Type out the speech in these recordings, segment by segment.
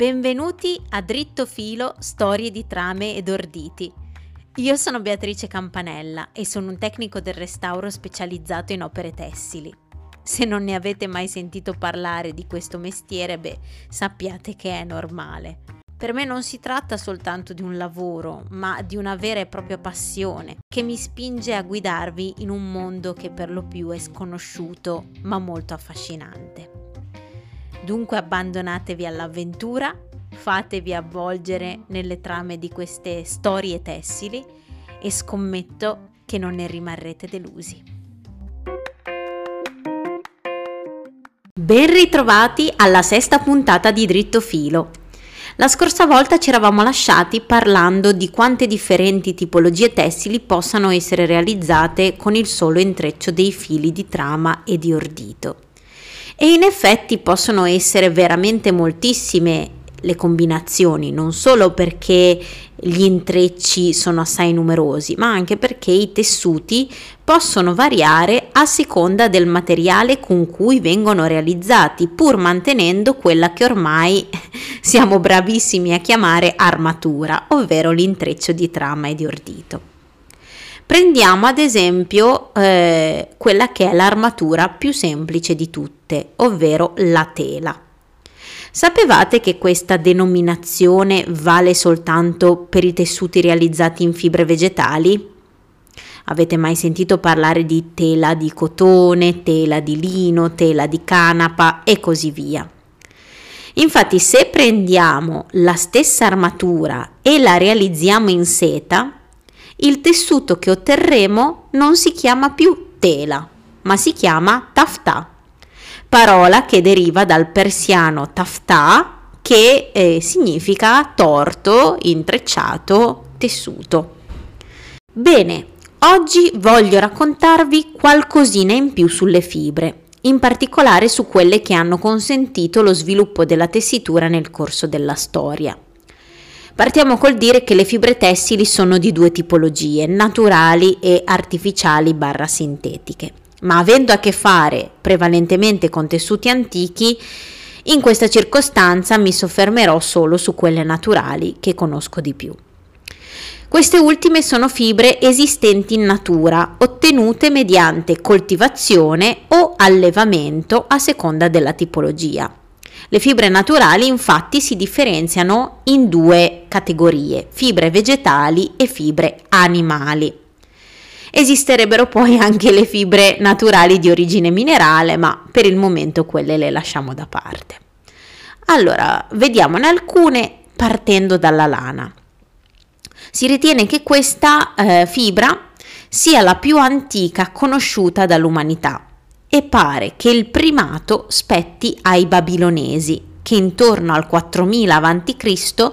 Benvenuti a Dritto Filo Storie di trame ed orditi. Io sono Beatrice Campanella e sono un tecnico del restauro specializzato in opere tessili. Se non ne avete mai sentito parlare di questo mestiere, beh, sappiate che è normale. Per me non si tratta soltanto di un lavoro, ma di una vera e propria passione che mi spinge a guidarvi in un mondo che per lo più è sconosciuto, ma molto affascinante. Dunque abbandonatevi all'avventura, fatevi avvolgere nelle trame di queste storie tessili e scommetto che non ne rimarrete delusi. Ben ritrovati alla sesta puntata di Dritto Filo. La scorsa volta ci eravamo lasciati parlando di quante differenti tipologie tessili possano essere realizzate con il solo intreccio dei fili di trama e di ordito. E in effetti possono essere veramente moltissime le combinazioni, non solo perché gli intrecci sono assai numerosi, ma anche perché i tessuti possono variare a seconda del materiale con cui vengono realizzati, pur mantenendo quella che ormai siamo bravissimi a chiamare armatura, ovvero l'intreccio di trama e di ordito. Prendiamo ad esempio eh, quella che è l'armatura più semplice di tutte, ovvero la tela. Sapevate che questa denominazione vale soltanto per i tessuti realizzati in fibre vegetali? Avete mai sentito parlare di tela di cotone, tela di lino, tela di canapa e così via. Infatti se prendiamo la stessa armatura e la realizziamo in seta, il tessuto che otterremo non si chiama più tela, ma si chiama taftà, parola che deriva dal persiano taftà che eh, significa torto, intrecciato, tessuto. Bene, oggi voglio raccontarvi qualcosina in più sulle fibre, in particolare su quelle che hanno consentito lo sviluppo della tessitura nel corso della storia. Partiamo col dire che le fibre tessili sono di due tipologie, naturali e artificiali barra sintetiche, ma avendo a che fare prevalentemente con tessuti antichi, in questa circostanza mi soffermerò solo su quelle naturali che conosco di più. Queste ultime sono fibre esistenti in natura, ottenute mediante coltivazione o allevamento a seconda della tipologia. Le fibre naturali infatti si differenziano in due categorie, fibre vegetali e fibre animali. Esisterebbero poi anche le fibre naturali di origine minerale, ma per il momento quelle le lasciamo da parte. Allora, vediamone alcune partendo dalla lana. Si ritiene che questa eh, fibra sia la più antica conosciuta dall'umanità e pare che il primato spetti ai babilonesi, che intorno al 4000 a.C.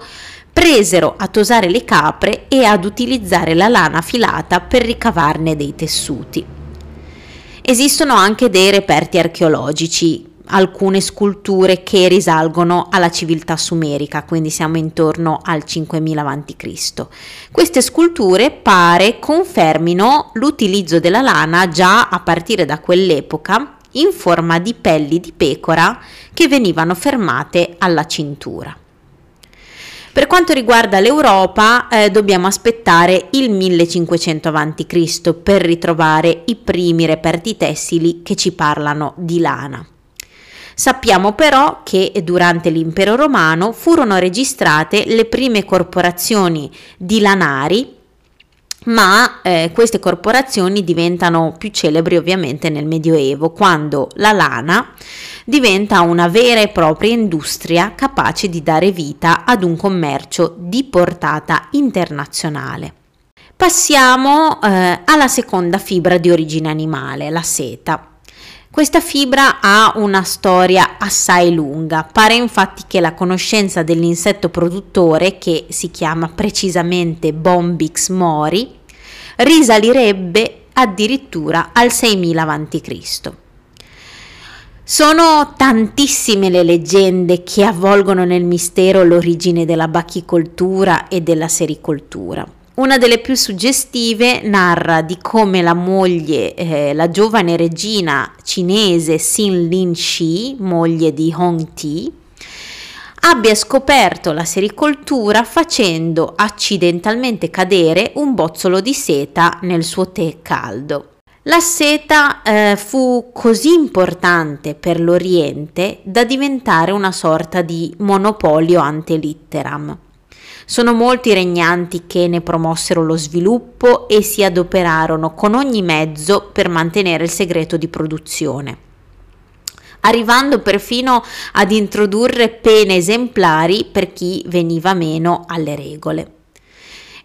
presero a tosare le capre e ad utilizzare la lana filata per ricavarne dei tessuti. Esistono anche dei reperti archeologici, alcune sculture che risalgono alla civiltà sumerica, quindi siamo intorno al 5000 a.C. Queste sculture pare confermino l'utilizzo della lana già a partire da quell'epoca in forma di pelli di pecora che venivano fermate alla cintura. Per quanto riguarda l'Europa, eh, dobbiamo aspettare il 1500 a.C. per ritrovare i primi reperti tessili che ci parlano di lana. Sappiamo però che durante l'impero romano furono registrate le prime corporazioni di lanari ma eh, queste corporazioni diventano più celebri ovviamente nel Medioevo, quando la lana diventa una vera e propria industria capace di dare vita ad un commercio di portata internazionale. Passiamo eh, alla seconda fibra di origine animale, la seta. Questa fibra ha una storia assai lunga, pare infatti che la conoscenza dell'insetto produttore, che si chiama precisamente Bombix mori, risalirebbe addirittura al 6000 a.C. Sono tantissime le leggende che avvolgono nel mistero l'origine della bachicoltura e della sericoltura. Una delle più suggestive narra di come la moglie, eh, la giovane regina cinese Xin Lin Shi, moglie di Hong Ti, abbia scoperto la sericoltura facendo accidentalmente cadere un bozzolo di seta nel suo tè caldo. La seta eh, fu così importante per l'Oriente da diventare una sorta di monopolio ante litteram. Sono molti i regnanti che ne promossero lo sviluppo e si adoperarono con ogni mezzo per mantenere il segreto di produzione arrivando perfino ad introdurre pene esemplari per chi veniva meno alle regole.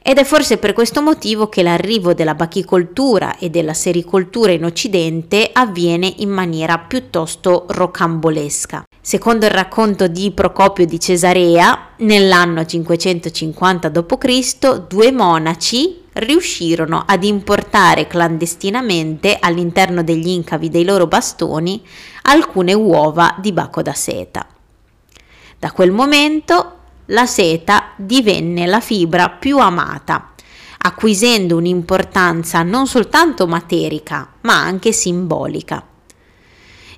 Ed è forse per questo motivo che l'arrivo della bachicoltura e della sericoltura in Occidente avviene in maniera piuttosto rocambolesca. Secondo il racconto di Procopio di Cesarea, nell'anno 550 d.C., due monaci riuscirono ad importare clandestinamente all'interno degli incavi dei loro bastoni alcune uova di baco da seta. Da quel momento la seta divenne la fibra più amata, acquisendo un'importanza non soltanto materica, ma anche simbolica.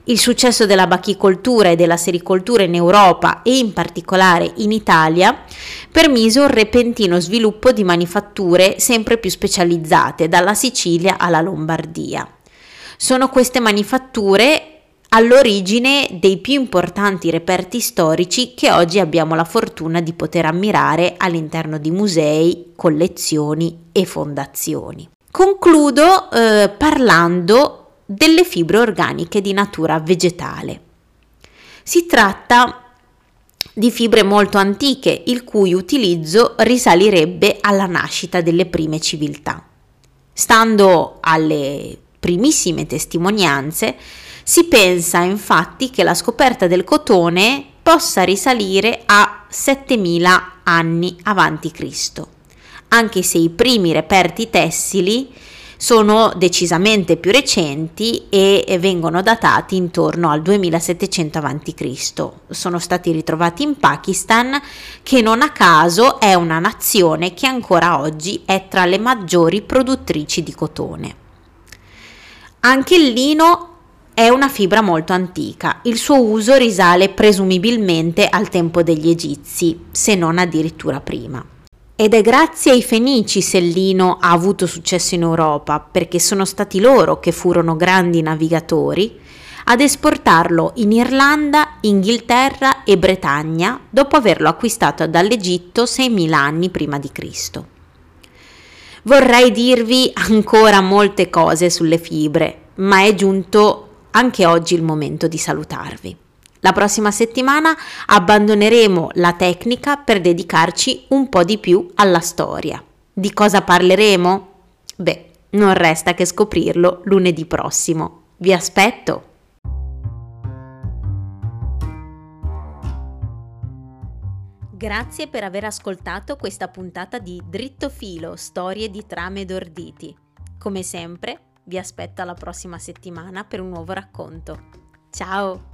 Il successo della bachicoltura e della sericoltura in Europa e in particolare in Italia permise un repentino sviluppo di manifatture sempre più specializzate, dalla Sicilia alla Lombardia. Sono queste manifatture all'origine dei più importanti reperti storici che oggi abbiamo la fortuna di poter ammirare all'interno di musei, collezioni e fondazioni. Concludo eh, parlando delle fibre organiche di natura vegetale. Si tratta di fibre molto antiche, il cui utilizzo risalirebbe alla nascita delle prime civiltà. Stando alle primissime testimonianze, si pensa infatti che la scoperta del cotone possa risalire a 7000 anni avanti Cristo, anche se i primi reperti tessili sono decisamente più recenti e vengono datati intorno al 2700 a.C. Sono stati ritrovati in Pakistan, che non a caso è una nazione che ancora oggi è tra le maggiori produttrici di cotone. Anche il lino è una fibra molto antica, il suo uso risale presumibilmente al tempo degli Egizi, se non addirittura prima. Ed è grazie ai Fenici se lino ha avuto successo in Europa, perché sono stati loro che furono grandi navigatori ad esportarlo in Irlanda, Inghilterra e Bretagna dopo averlo acquistato dall'Egitto 6.000 anni prima di Cristo. Vorrei dirvi ancora molte cose sulle fibre, ma è giunto anche oggi il momento di salutarvi. La prossima settimana abbandoneremo la tecnica per dedicarci un po' di più alla storia. Di cosa parleremo? Beh, non resta che scoprirlo lunedì prossimo. Vi aspetto! Grazie per aver ascoltato questa puntata di Dritto Filo, storie di trame ed orditi. Come sempre, vi aspetto alla prossima settimana per un nuovo racconto. Ciao!